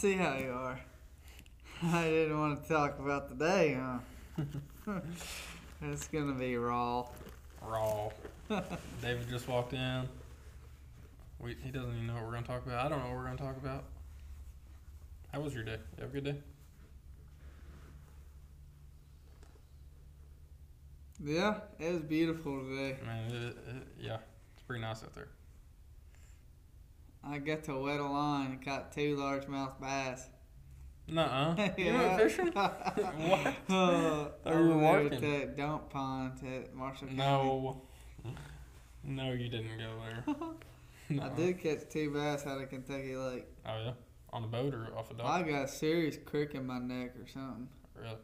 see how you are. I didn't want to talk about the day, huh? it's gonna be raw. Raw. David just walked in. We, he doesn't even know what we're to talk about. I don't know what we're to talk about. How was your day? You have a good day? Yeah, it was beautiful today. Man, it, it, yeah, it's pretty nice out there. I got to wet a line and caught two largemouth bass. Nuh-uh. You went fishing? what? Uh, Thought you working. at dump pond at Marshall County. No. No, you didn't go there. I did catch two bass out of Kentucky Lake. Oh, yeah? On the boat or off a dock? I got a serious crick in my neck or something. Really?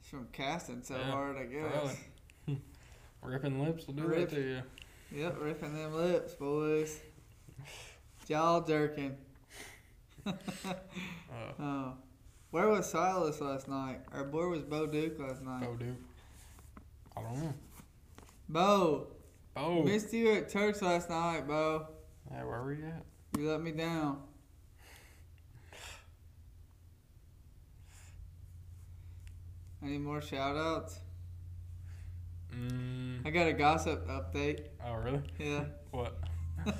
It's from casting so Yeah, hard, I guess. probably. Ripping lips will do Rip. that to you. Yep, ripping them lips, boys. Jaw jerking. Uh, oh. Where was Silas last night? Or where was Bo Duke last night? Bo Duke. I don't know. Bo, Bo. missed you at church last night, Bo. Yeah, where were you at? You let me down. Any more shout outs? Mm, I got a gossip update. oh, really? Yeah. What?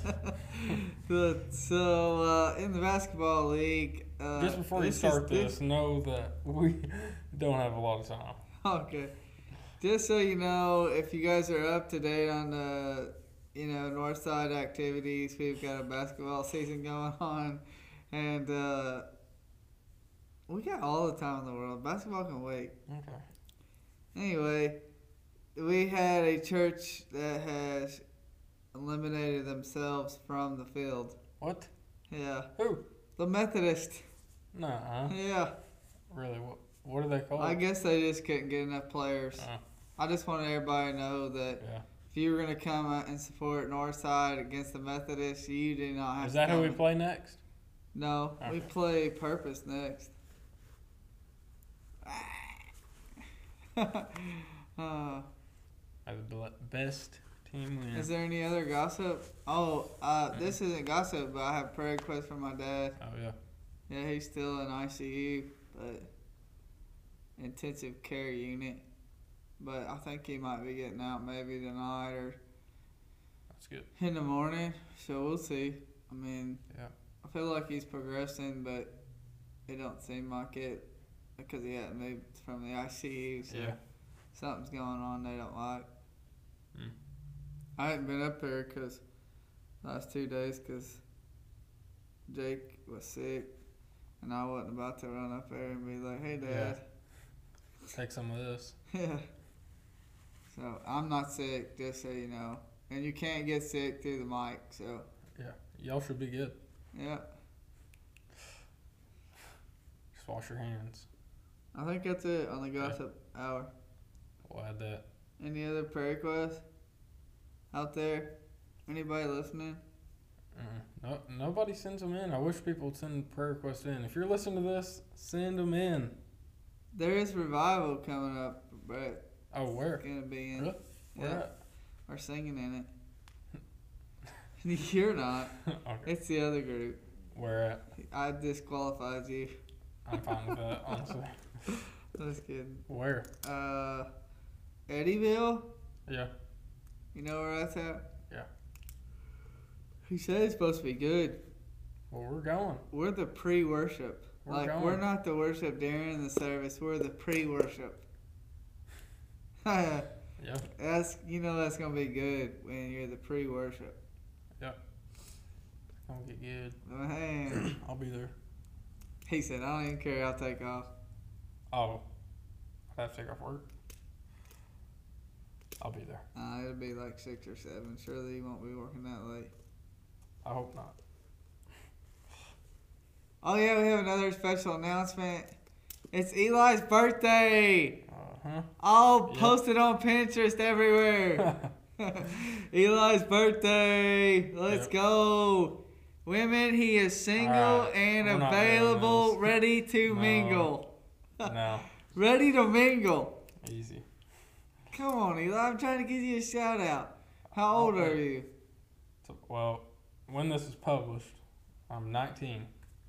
so, so uh, in the basketball league, uh, Just before you start this, know that we don't have a lot of time. Okay. Just so you know, if you guys are up to date on the, you know, North Side activities, we've got a basketball season going on, and uh, we got all the time in the world. Basketball can wait. Okay. Anyway, we had a church that has eliminated themselves from the field. What? Yeah, Who? the Methodist. Nuh-uh. Yeah, Really? What? What are they called? I guess they just couldn't get enough players. Uh, I just wanted everybody to know that yeah. if you were going to come out and support Northside against the Methodists, you did not have Is to that who we play next? No, we play Purpose next. uh, As the best team win. is there any other gossip? Oh, uh, this isn't gossip, but I have prayer request from my dad. oh yeah. Yeah, he's still in ICU, but intensive care unit. But I think he might be getting out maybe tonight or That's good. in the morning. So we'll see. I mean, Yeah. I feel like he's progressing, but it don't seem like it because he hadn't moved from the ICU. So Yeah. something's going on they don't like. I hadn't been up there because last two days because Jake was sick, and I wasn't about to run up there and be like, "Hey, Dad." Take some of this. Yeah. so I'm not sick, just so you know, and you can't get sick through the mic. So Yeah. Y'all should be good. yeah, Just wash your hands. I think that's it on the gossip hour. We'll add that. Any other prayer requests out there? Anybody listening? Mm. No, nobody sends them in. I wish people would send prayer requests in. If you're listening to this, send them in. There is revival coming up, but Oh, where? gonna be in. Really? Where Yeah, at? we're singing in it. You're not. okay. It's the other group. Where at? I disqualified you. I'm fine with that, honestly. Just kidding. Where? Uh, Eddyville. Yeah. You know where that's at? Yeah. He said it's supposed to be good. Well, we're going. We're the pre-worship. We're like going. we're not the worship during the service. We're the pre-worship. Yeah. that's you know that's gonna be good when you're the pre-worship. Don't get good. Man, I'll be there. he said I don't even care. I'll take off. Oh. I have to take off work. I'll be there. Uh, it'll be like six or seven. Surely you won't be working that late. I hope not. Oh yeah, we have another special announcement. It's Eli's birthday. Uh huh. All Yep. posted on Pinterest everywhere. Eli's birthday. Let's Yep. go. Women, he is single Alright, and we're available, ready to No. mingle. no. Ready to mingle. Easy. Come on, Eli. I'm trying to give you a shout out. How old are you? Well, when this is published, I'm 19.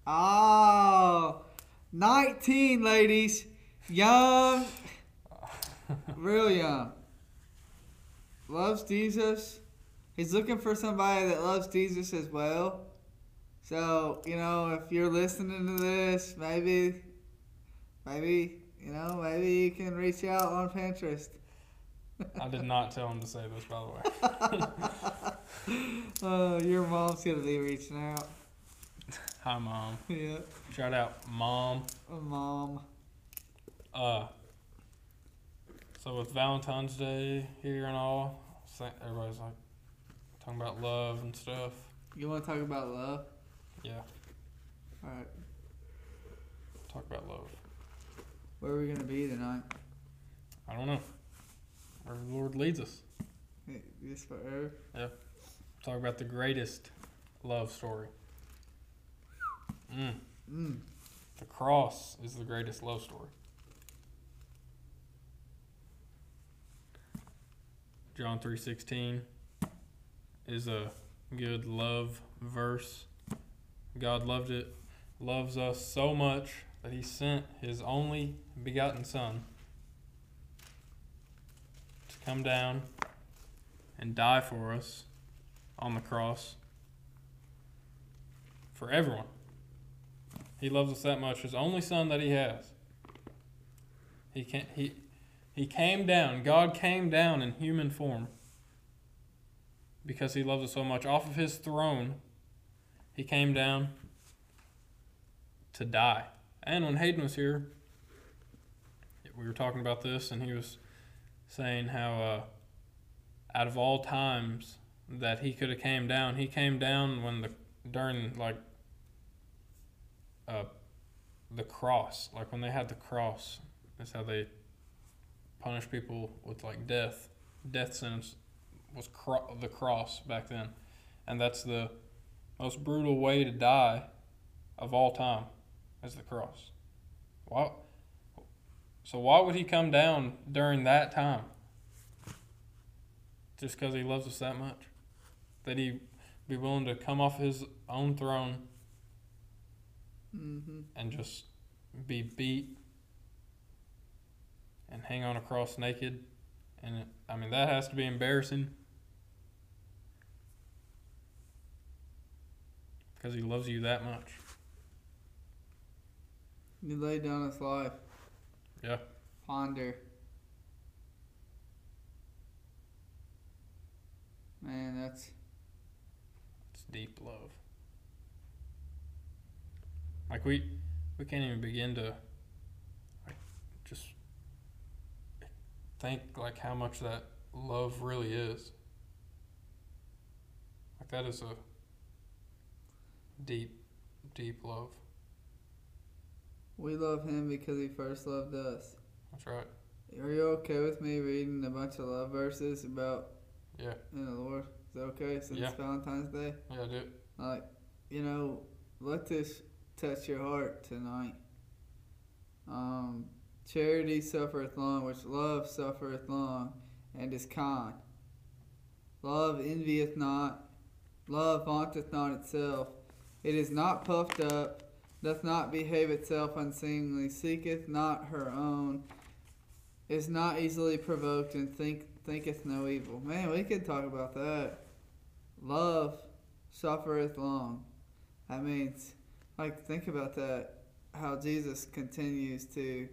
Oh, 19, ladies. Young, real young. Loves Jesus. He's looking for somebody that loves Jesus as well. So, you know, if you're listening to this, maybe, maybe, you know, maybe you can reach out on Pinterest. I did not tell him to say this, by the way. uh, your mom's to be reaching out. Hi, mom. Yeah. Shout out, mom. Oh, Mom. Uh, so with Valentine's Day here and all, everybody's like talking about love and stuff. You want to talk about love? Yeah, All right. talk about love. Where are we going to be tonight? I don't know the Lord leads us. Forever? Talk about the greatest love story. Mm, Mm. the cross is the greatest love story. John 3:16 is a good love verse. God loved it loves us so much that he sent his only begotten son come down and die for us on the cross for everyone. He loves us that much. His only son that he has. He can he he came down. God came down in human form because he loves us so much. Off of his throne, he came down to die. And when Hayden was here, we were talking about this, and he was saying how uh, out of all times that he could have came down, he came down when the during like uh, the cross, like when they had the cross, that's how they punish people with like death. Death sentence was cro- the cross back then, and that's the most brutal way to die of all time, is the cross. Why? So why would he come down during that time? Just because he loves us that much, that he be willing to come off his own throne Mm-hmm. and just be beat and hang on a cross naked. And it, I mean, that has to be embarrassing because he loves you that much. He laid down his life. Yeah. Ponder. Man, that's It's deep love. Like we we can't even begin to like just think like how much that love really is. Like that is a deep deep love. We love him because he first loved us. That's right. Are you okay with me reading a bunch of love verses about Yeah. in the Lord? Is that okay since Yeah. it's Valentine's Day? Yeah, dude. Like, you know, let this touch your heart tonight. Um, charity suffereth long, which love suffereth long, and is kind. Love envieth not, love vaunteth not itself. It is not puffed up, doth not behave itself unseemly, seeketh not her own, is not easily provoked, and think thinketh no evil. Man, we could talk about that. Love suffereth long. That means, like, think about that. How Jesus continues to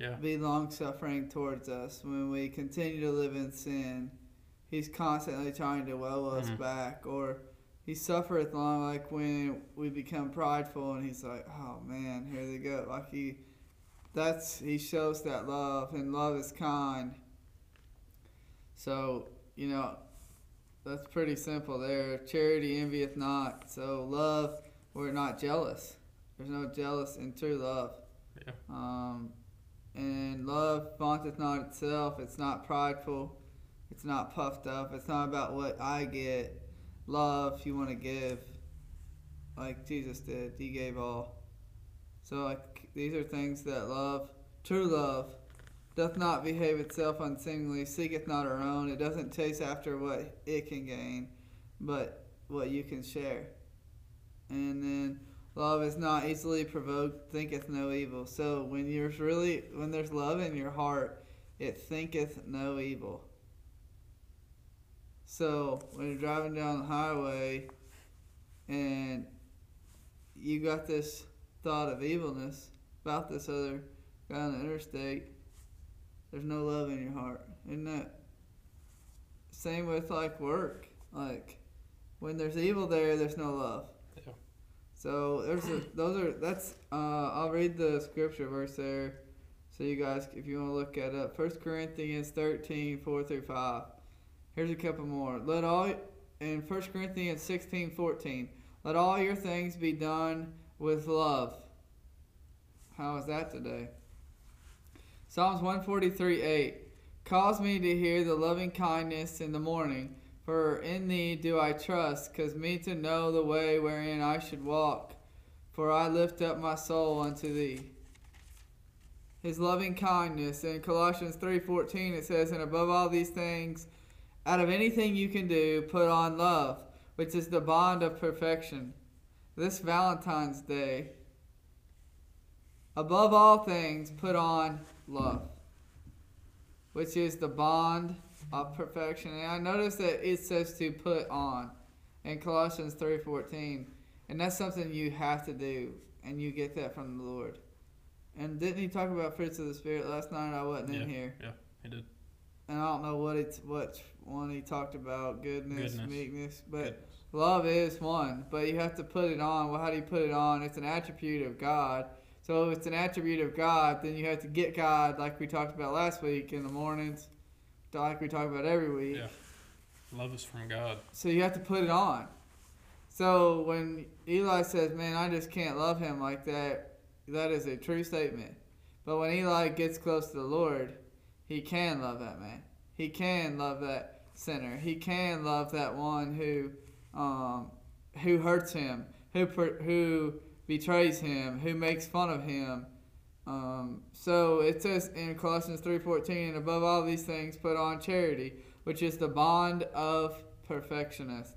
Yeah. be long suffering towards us when we continue to live in sin. He's constantly trying to well us Mhm. back, or he suffereth long, like when we become prideful, and he's like, "Oh man, here they go." Like he, that's he shows that love, and love is kind. So you know, that's pretty simple there. Charity envieth not. So love, we're not jealous. There's no jealous in true love. Yeah. Um, and love vaunteth not itself. It's not prideful. It's not puffed up. It's not about what I get. Love, you want to give, like Jesus did. He gave all. So like these are things that love, true love, doth not behave itself unseemly, seeketh not her own. It doesn't chase after what it can gain, but what you can share. And then love is not easily provoked, thinketh no evil. So when you're really when there's love in your heart, it thinketh no evil. So when you're driving down the highway and you got this thought of evilness about this other guy on the interstate, there's no love in your heart. Isn't that same with like work? Like when there's evil there, there's no love. Yeah. So there's a, those are that's uh, I'll read the scripture verse there, so you guys if you want to look at it. First Corinthians 13, 4 through five. Here's a couple more. Let all in First Corinthians 16, 14. Let all your things be done with love. How is that today? Psalms 143, 8. Cause me to hear the loving kindness in the morning, for in thee do I trust. Cause me to know the way wherein I should walk, for I lift up my soul unto thee. His loving kindness in Colossians 3:14 it says, "And above all these things, out of anything you can do, put on love, which is the bond of perfection." This Valentine's Day, above all things, put on love which is the bond of perfection. And I noticed that it says to put on in Colossians 3:14, and that's something you have to do, and you get that from the Lord. And didn't he talk about fruits of the spirit last night? I wasn't in here. Yeah, he did. And I don't know what it's what one he talked about goodness, Goodness. meekness, but Goodness. love is one. But you have to put it on. Well, how do you put it on? It's an attribute of God. So if it's an attribute of God, then you have to get God, like we talked about last week in the mornings, like we talk about every week. Yeah. Love is from God. So you have to put it on. So when Eli says, "Man, I just can't love him like that," that is a true statement. But when Eli gets close to the Lord, he can love that man. He can love that sinner. He can love that one who, um, who hurts him, who who betrays him, who makes fun of him. Um, so it says in Colossians three fourteen, and above all these things, put on charity, which is the bond of perfectionist.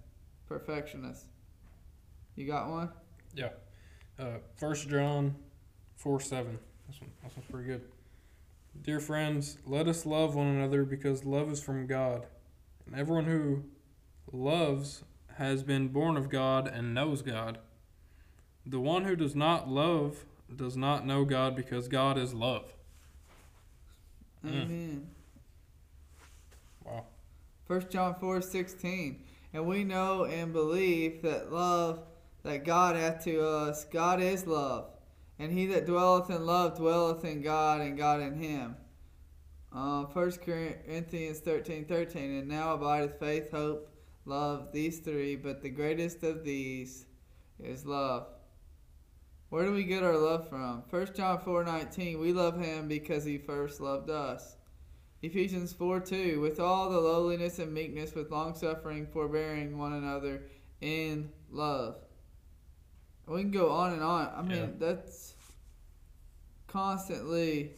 Perfectionist. You got one? Yeah. Uh, First John four seven. This one, this one's pretty good. Dear friends, let us love one another because love is from God, and everyone who loves has been born of God and knows God. The one who does not love does not know God because God is love. Mm. Amen. Wow. First John four sixteen, and we know and believe that love that God hath to us, God is love, and he that dwelleth in love dwelleth in God, and God in him. Uh, First Corinthians thirteen thirteen, and now abideth faith, hope, love, these three, but the greatest of these is love. Where do we get our love from? First John four nineteen, we love him because he first loved us. Ephesians 4 2, with all the lowliness and meekness, with long suffering, forbearing one another in love. We can go on and on. I mean, Yeah. that's constantly.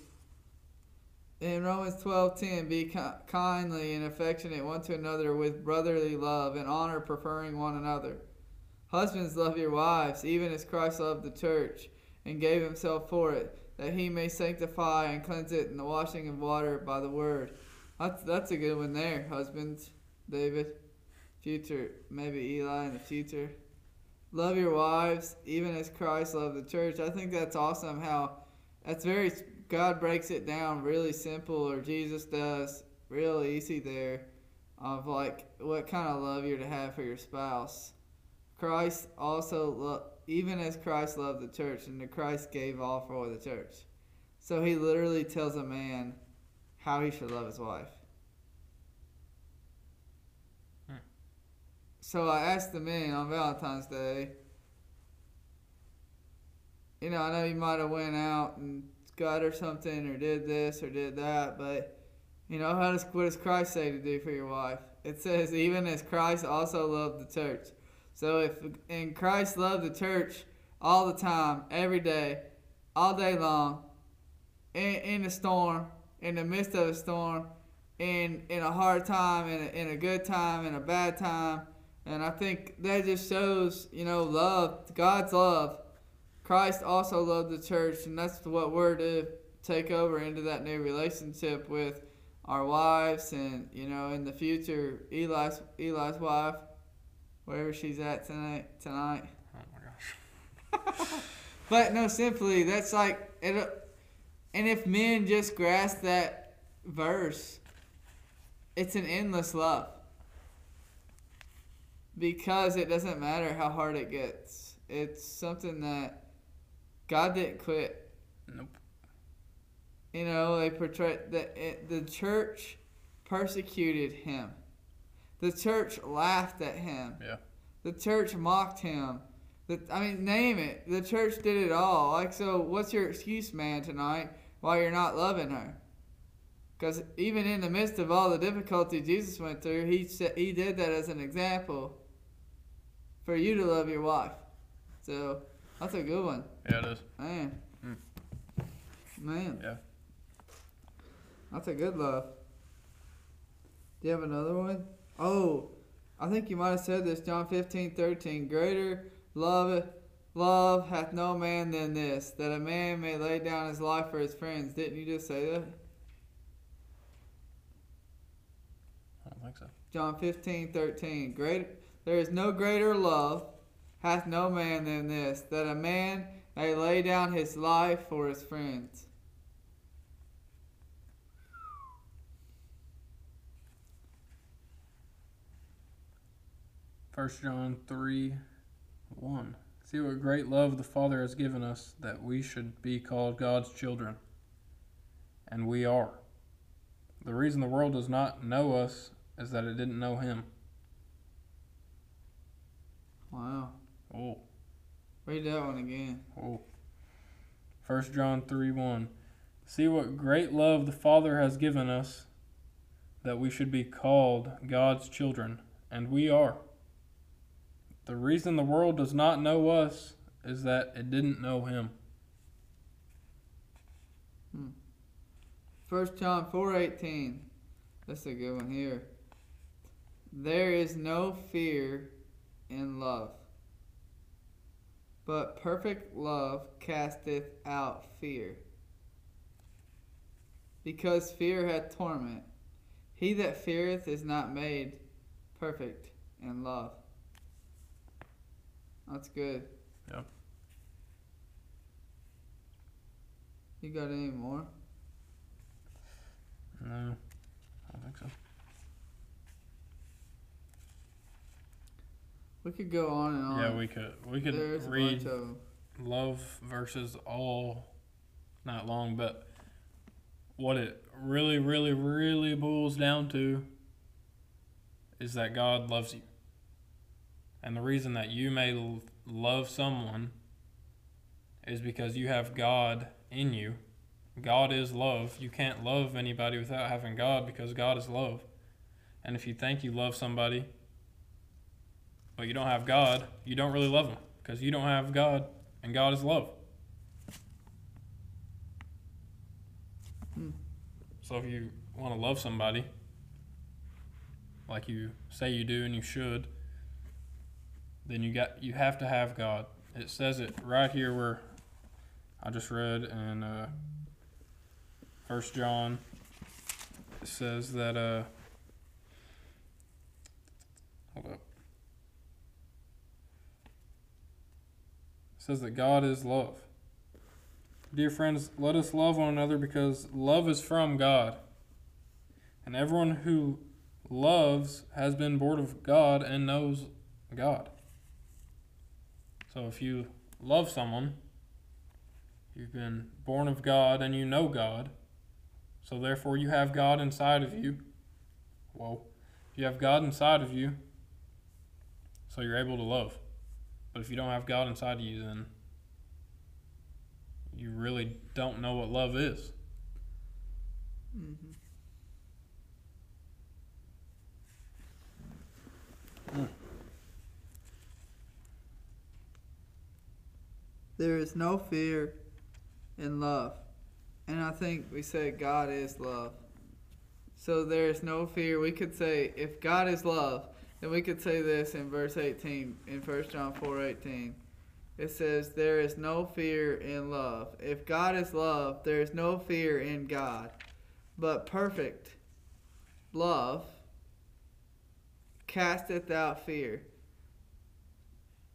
In Romans twelve ten, be ki- kindly and affectionate one to another with brotherly love and honor, preferring one another. Husbands, love your wives, even as Christ loved the church and gave himself for it, that he may sanctify and cleanse it in the washing of water by the word. That's that's a good one there, husbands, David, future maybe Eli in the future. Love your wives, even as Christ loved the church. I think that's awesome. How that's very God breaks it down really simple, or Jesus does real easy there, of like what kind of love you're to have for your spouse. Christ also lo- even as Christ loved the church, and the Christ gave all for the church. So he literally tells a man how he should love his wife. So I asked the man on Valentine's Day. You know, I know you might have went out and got her something, or did this, or did that, but you know, how does what does Christ say to do for your wife? It says, even as Christ also loved the church. So if and Christ loved the church all the time, every day, all day long, in, in a storm, in the midst of a storm, in in a hard time, in a, in a good time, in a bad time, And I think that just shows, you know, love, God's love. Christ also loved the church, and that's what we're to take over into that new relationship with our wives, and you know, in the future, Eli's Eli's wife, wherever she's at tonight. Tonight. Oh my gosh. But no, simply that's like it. And if men just grasp that verse, it's an endless love. Because it doesn't matter how hard it gets. It's something that God didn't quit. Nope. You know, they portray the it, the church persecuted him. The church laughed at him. Yeah. The church mocked him. The, I mean, name it. The church did it all. Like, so what's your excuse, man, tonight why you're not loving her? Because even in the midst of all the difficulty Jesus went through, he said he did that as an example for you to love your wife. So that's a good one, Yeah, it is. man. Mm. Man. Yeah. That's a good love. Do you have another one? Oh, I think you might have said this, John 15, 13. Greater love, love hath no man than this, that a man may lay down his life for his friends. Didn't you just say that? I don't think so. John 15, 13. Great, there is no greater love hath no man than this, that a man may lay down his life for his friends. First John three, one. See what great love the Father has given us that we should be called God's children. And we are. The reason the world does not know us is that it didn't know him. Wow. Oh, Read that one again. oh. First John three one. See what great love the Father has given us that we should be called God's children, and we are. The reason the world does not know us is that it didn't know him. Hmm. First John four eighteen. That's a good one here. There is no fear in love, but perfect love casteth out fear. Because fear hath torment. He that feareth is not made perfect in love. That's good. Yep. You got any more? No, I don't think so. We could go on and on. Yeah, we could we could There's read bunch of 'em. love verses all night long, but what it really, really, really boils down to is that God loves you. And the reason that you may l- love someone is because you have God in you. God is love. You can't love anybody without having God because God is love. And if you think you love somebody, but you don't have God, you don't really love them because you don't have God and God is love. Hmm. So if you want to love somebody, like you say you do and you should, then you got you have to have God. It says it right here where I just read in uh, First John. It says that uh, hold up. Says that God is love. Dear friends, let us love one another because love is from God. And everyone who loves has been born of God and knows God. So if you love someone, you've been born of God and you know God. So therefore you have God inside of you. Whoa. You have God inside of you. So you're able to love. But if you don't have God inside of you, then you really don't know what love is. Mhm. There is no fear in love. And I think we say God is love. So there is no fear. We could say if God is love, then we could say this in verse 18, in 1 John 4 18. It says, There is no fear in love. If God is love, there is no fear in God. But perfect love casteth out fear.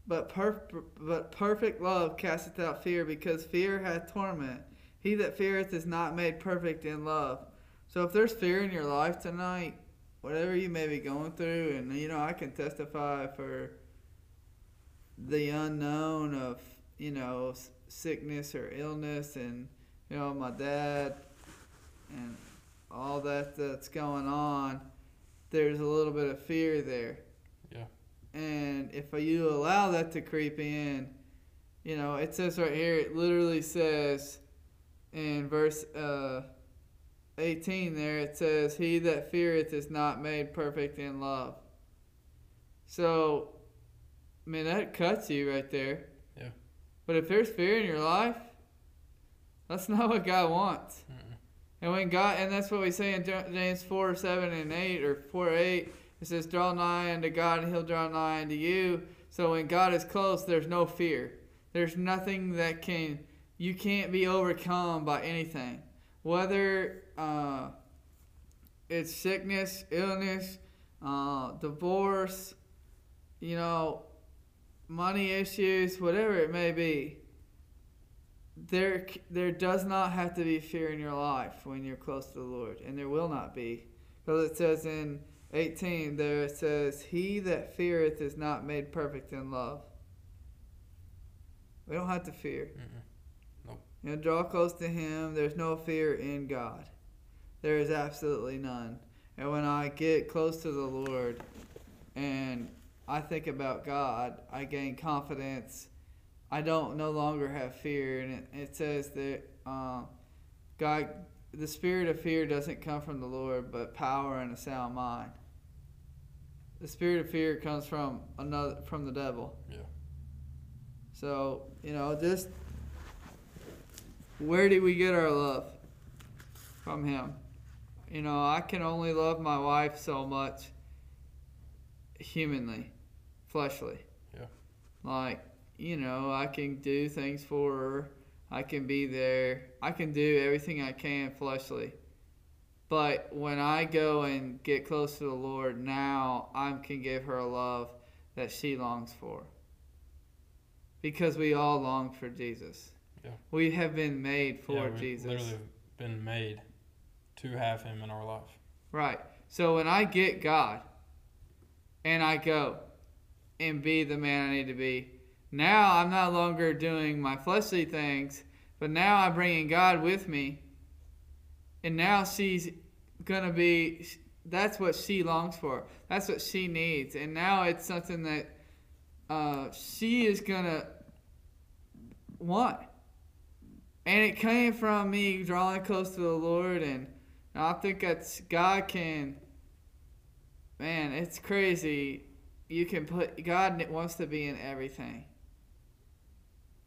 But, perf- but perfect love casteth out fear, because fear hath torment. He that feareth is not made perfect in love. So if there's fear in your life tonight, whatever you may be going through, and you know, I can testify for the unknown of, you know, sickness or illness, and, you know, my dad, and all that that's going on, there's a little bit of fear there. Yeah. And if you allow that to creep in, you know, it says right here, it literally says in verse uh, 18 there, it says, He that feareth is not made perfect in love. So, I mean, that cuts you right there. Yeah. But if there's fear in your life, that's not what God wants. Mm-mm. And when God, and that's what we say in James 4 7 and 8, or 4 8, it says, Draw nigh unto God, and he'll draw nigh unto you. So when God is close, there's no fear. There's nothing that can, you can't be overcome by anything. Whether uh, it's sickness, illness, uh, divorce, you know, money issues, whatever it may be there there does not have to be fear in your life when you're close to the Lord, and there will not be, because it says in 18 there it says, "He that feareth is not made perfect in love." We don't have to fear. Mm-mm. You know, draw close to Him. There's no fear in God. There is absolutely none. And when I get close to the Lord, and I think about God, I gain confidence. I don't no longer have fear, and it, it says that um, God, the spirit of fear doesn't come from the Lord, but power and a sound mind. The spirit of fear comes from another from the devil. Yeah. So you know, just where do we get our love from Him? You know, I can only love my wife so much humanly, fleshly. Yeah. Like, you know, I can do things for her. I can be there. I can do everything I can fleshly. But when I go and get close to the Lord, now I can give her a love that she longs for. Because we all long for Jesus. Yeah. We have been made for yeah, we've Jesus. literally been made to have him in our life. Right. So when I get God and I go and be the man I need to be, now I'm no longer doing my fleshly things, but now I'm bringing God with me. And now she's going to be, that's what she longs for. That's what she needs. And now it's something that uh, she is going to want. And it came from me drawing close to the Lord and and I think that's God can. Man, it's crazy. You can put God wants to be in everything,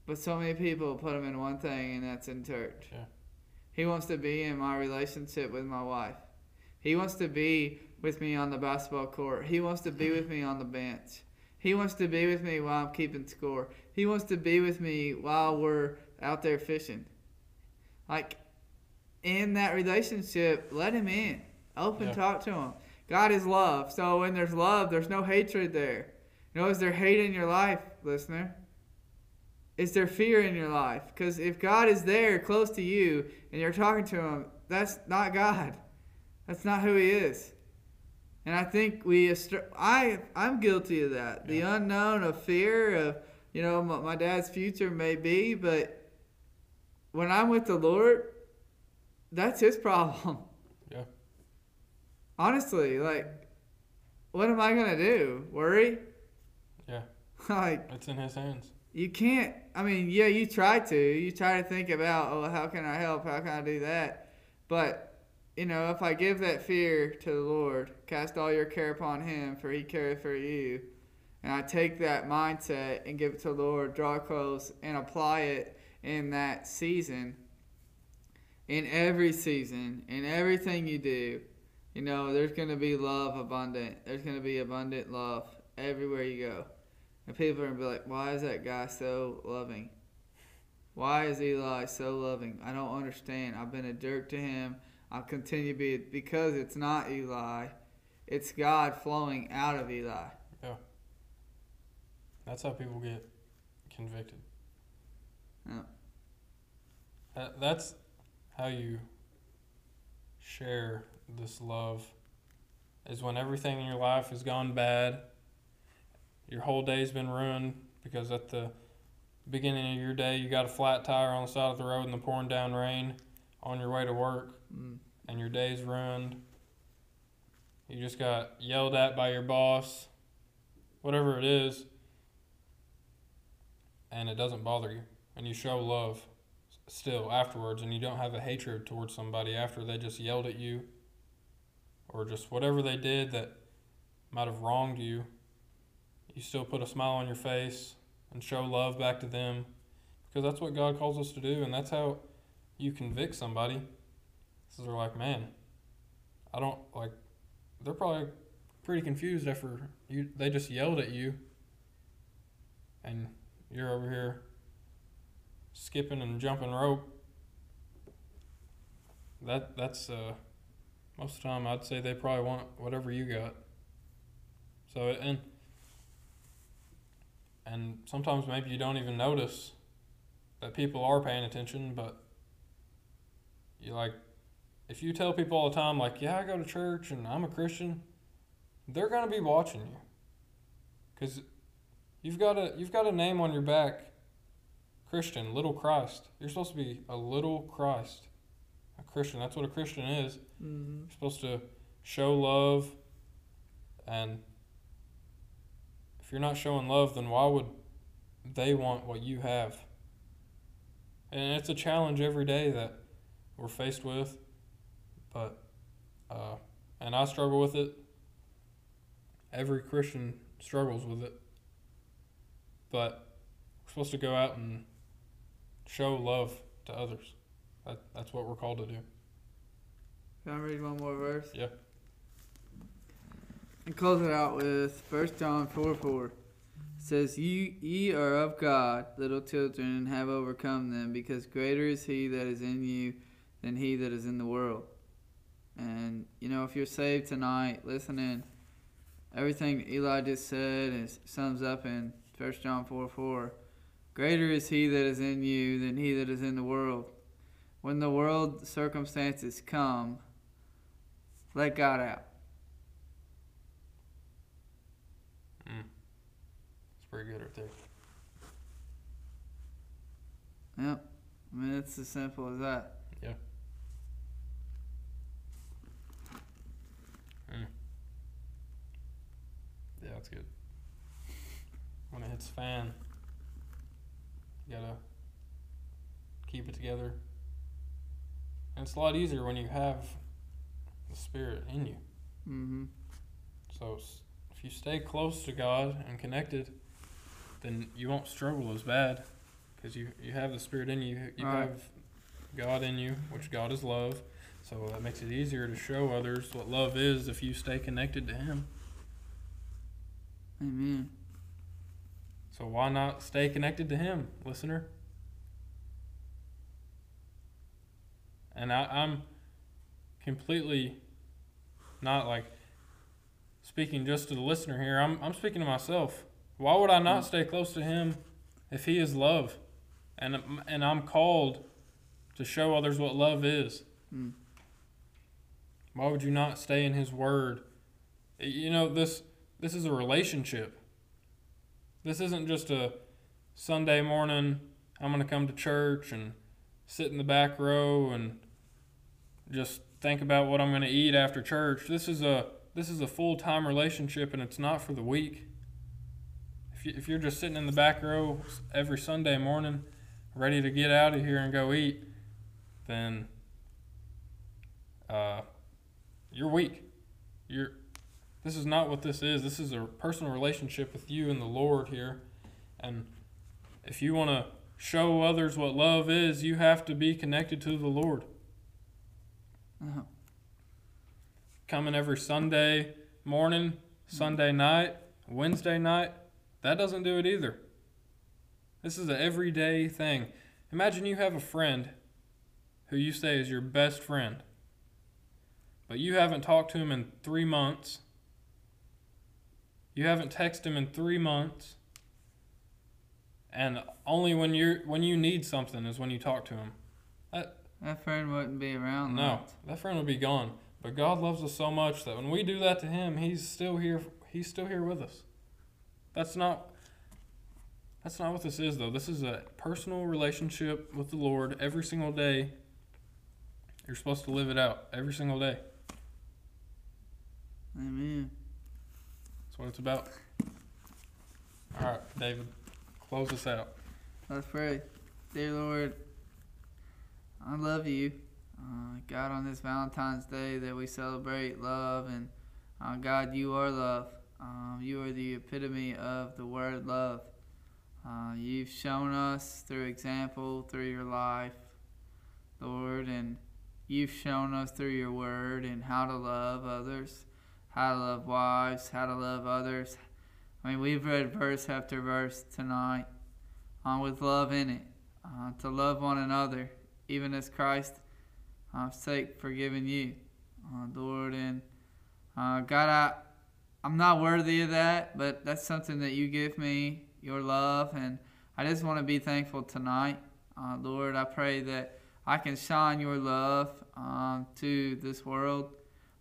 but so many people put him in one thing, and that's in church. Yeah. He wants to be in my relationship with my wife. He wants to be with me on the basketball court. He wants to be with me on the bench. He wants to be with me while I'm keeping score. He wants to be with me while we're out there fishing. Like in that relationship, let him in. Open Yeah. talk to him. God is love. So when there's love, there's no hatred there. You know, is there hate in your life, listener? Is there fear in your life? Because if God is there close to you and you're talking to him, that's not God. That's not who he is. And I think we, I, I'm guilty of that. The Yeah. unknown of fear of, you know, my, my dad's future may be, but when I'm with the Lord, that's his problem. Yeah. Honestly, like, what am I gonna do? Worry? Yeah. like, It's in his hands. you can't. I mean, yeah, you try to. You try to think about, oh, how can I help? How can I do that? But you know, if I give that fear to the Lord, cast all your care upon Him, for He careth for you, and I take that mindset and give it to the Lord, draw close, and apply it in that season, in every season, in everything you do, you know, there's going to be love abundant. There's going to be abundant love everywhere you go. And people are going to be like, why is that guy so loving? Why is Eli so loving? I don't understand. I've been a jerk to him. I'll continue to be because it's not Eli. It's God flowing out of Eli. Yeah. That's how people get convicted. Yeah. That, that's how you share this love is when everything in your life has gone bad. Your whole day's been ruined because at the beginning of your day you got a flat tire on the side of the road in the pouring down rain on your way to work Mm. and your day's ruined. You just got yelled at by your boss, whatever it is, and it doesn't bother you. And you show love still afterwards, and you don't have a hatred towards somebody after they just yelled at you or just whatever they did that might have wronged you. You still put a smile on your face and show love back to them because that's what God calls us to do, and that's how you convict somebody. So they're like, man, I don't like. They're probably pretty confused after you. They just yelled at you, and you're over here skipping and jumping rope. That that's uh, most of the time I'd say they probably want whatever you got. So and and sometimes maybe you don't even notice that people are paying attention, but you like if you tell people all the time like yeah i go to church and i'm a christian they're to be watching you because you've got a you've got a name on your back christian little christ you're supposed to be a little christ a christian that's what a christian is Mm-hmm. you're supposed to show love and if you're not showing love then why would they want what you have and it's a challenge every day that we're faced with but uh, and I struggle with it. Every Christian struggles with it. But we're supposed to go out and show love to others. That, that's what we're called to do. Can I read one more verse? Yeah. And close it out with First John 4 4. It says, ye, ye are of God, little children, and have overcome them, because greater is he that is in you than he that is in the world. And, you know, if you're saved tonight, listening, everything Eli just said is sums up in First John 4 4. Greater is he that is in you than he that is in the world. When the world circumstances come, let God out. Mm. It's pretty good right there. Yep. I mean, it's as simple as that. Yeah, Mm. Yeah, that's good. When it hits fan, you gotta keep it together. And it's a lot easier when you have the Spirit in you. Mm-hmm. So if you stay close to God and connected, then you won't struggle as bad because you, you have the Spirit in you. You Right. have God in you, which God is love. So that makes it easier to show others what love is if you stay connected to Him. Amen. So why not stay connected to Him, listener? And I, I'm completely not like speaking just to the listener here. I'm, I'm speaking to myself. Why would I not Mm. stay close to Him if He is love? And, and I'm called to show others what love is. Mm. Why would you not stay in His Word? You know, this this is a relationship. This isn't just a Sunday morning, I'm going to come to church and sit in the back row and just think about what I'm going to eat after church. This is a this is a full-time relationship and it's not for the weak. If you, if you're just sitting in the back row every Sunday morning ready to get out of here and go eat, then uh, you're weak. You're this is not what this is. This is a personal relationship with you and the Lord here. And if you want to show others what love is, you have to be connected to the Lord. Uh-huh. coming every Sunday morning, Sunday night, Wednesday night. That doesn't do it either. This is an everyday thing. Imagine you have a friend who you say is your best friend, but you haven't talked to him in three months. You haven't texted him in three months, and only when you when you need something is when you talk to him. That that friend wouldn't be around. No, much. that friend would be gone. But God loves us so much that when we do that to Him, He's still here. He's still here with us. That's not. That's not what this is, though. This is a personal relationship with the Lord every single day. You're supposed to live it out every single day. Amen. That's what it's about. All right, David, close us out. Let's pray. Dear Lord, I love you. Uh, God, on this Valentine's Day that we celebrate love, and uh, God, you are love. Um, you are the epitome of the word love. Uh, you've shown us through example, through your life, Lord, and you've shown us through your word and how to love others, how to love wives, how to love others. I mean, we've read verse after verse tonight uh, with love in it, uh, to love one another, even as Christ uh, sake forgiving you, uh, Lord. And uh, God, I, I'm not worthy of that, but that's something that you give me, your love. And I just want to be thankful tonight. Uh, Lord, I pray that I can shine your love um, to this world,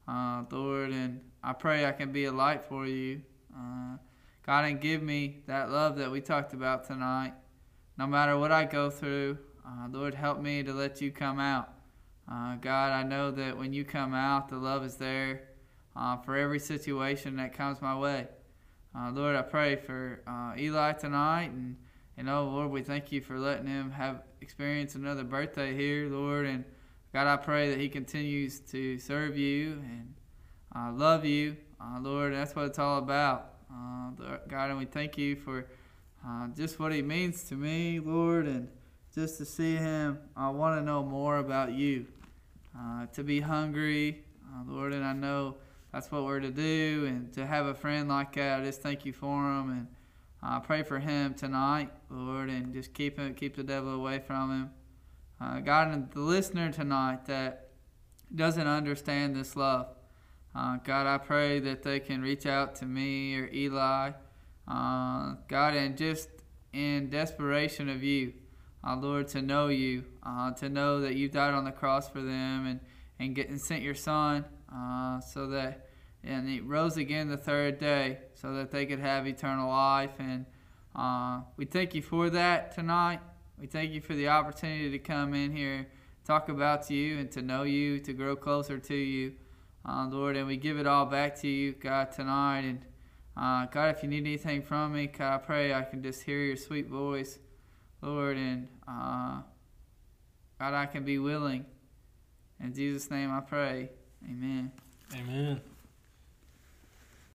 uh, Lord. And I pray I can be a light for you. Uh, God, and give me that love that we talked about tonight. No matter what I go through, uh, Lord, help me to let you come out. Uh, God, I know that when you come out, the love is there uh, for every situation that comes my way. Uh, Lord, I pray for uh, Eli tonight, and and oh Lord, we thank you for letting him have experience another birthday here, Lord, and God, I pray that he continues to serve you and uh, love you, Lord. That's what it's all about, God, and we thank you for just what he means to me, Lord, and just to see him. I want to know more about you, uh, to be hungry, uh, Lord, and I know that's what we're to do, and to have a friend like that. I just thank you for him, and I uh, pray for him tonight, Lord, and just keep him, keep the devil away from him. Uh, God, and the listener tonight that doesn't understand this love, uh, God, I pray that they can reach out to me or Eli, uh, God, and just in desperation of you uh, Lord, to know you, uh, to know that you died on the cross for them and, and, get, and sent your son uh, so that, and he rose again the third day so that they could have eternal life. And uh, we thank you for that tonight. We thank you for the opportunity to come in here, talk about you, and to know you, to grow closer to you, uh, Lord. And we give it all back to you, God, tonight. And uh, God, if you need anything from me, God, I pray I can just hear your sweet voice. Lord, and uh, God, I can be willing. In Jesus' name I pray. Amen. Amen.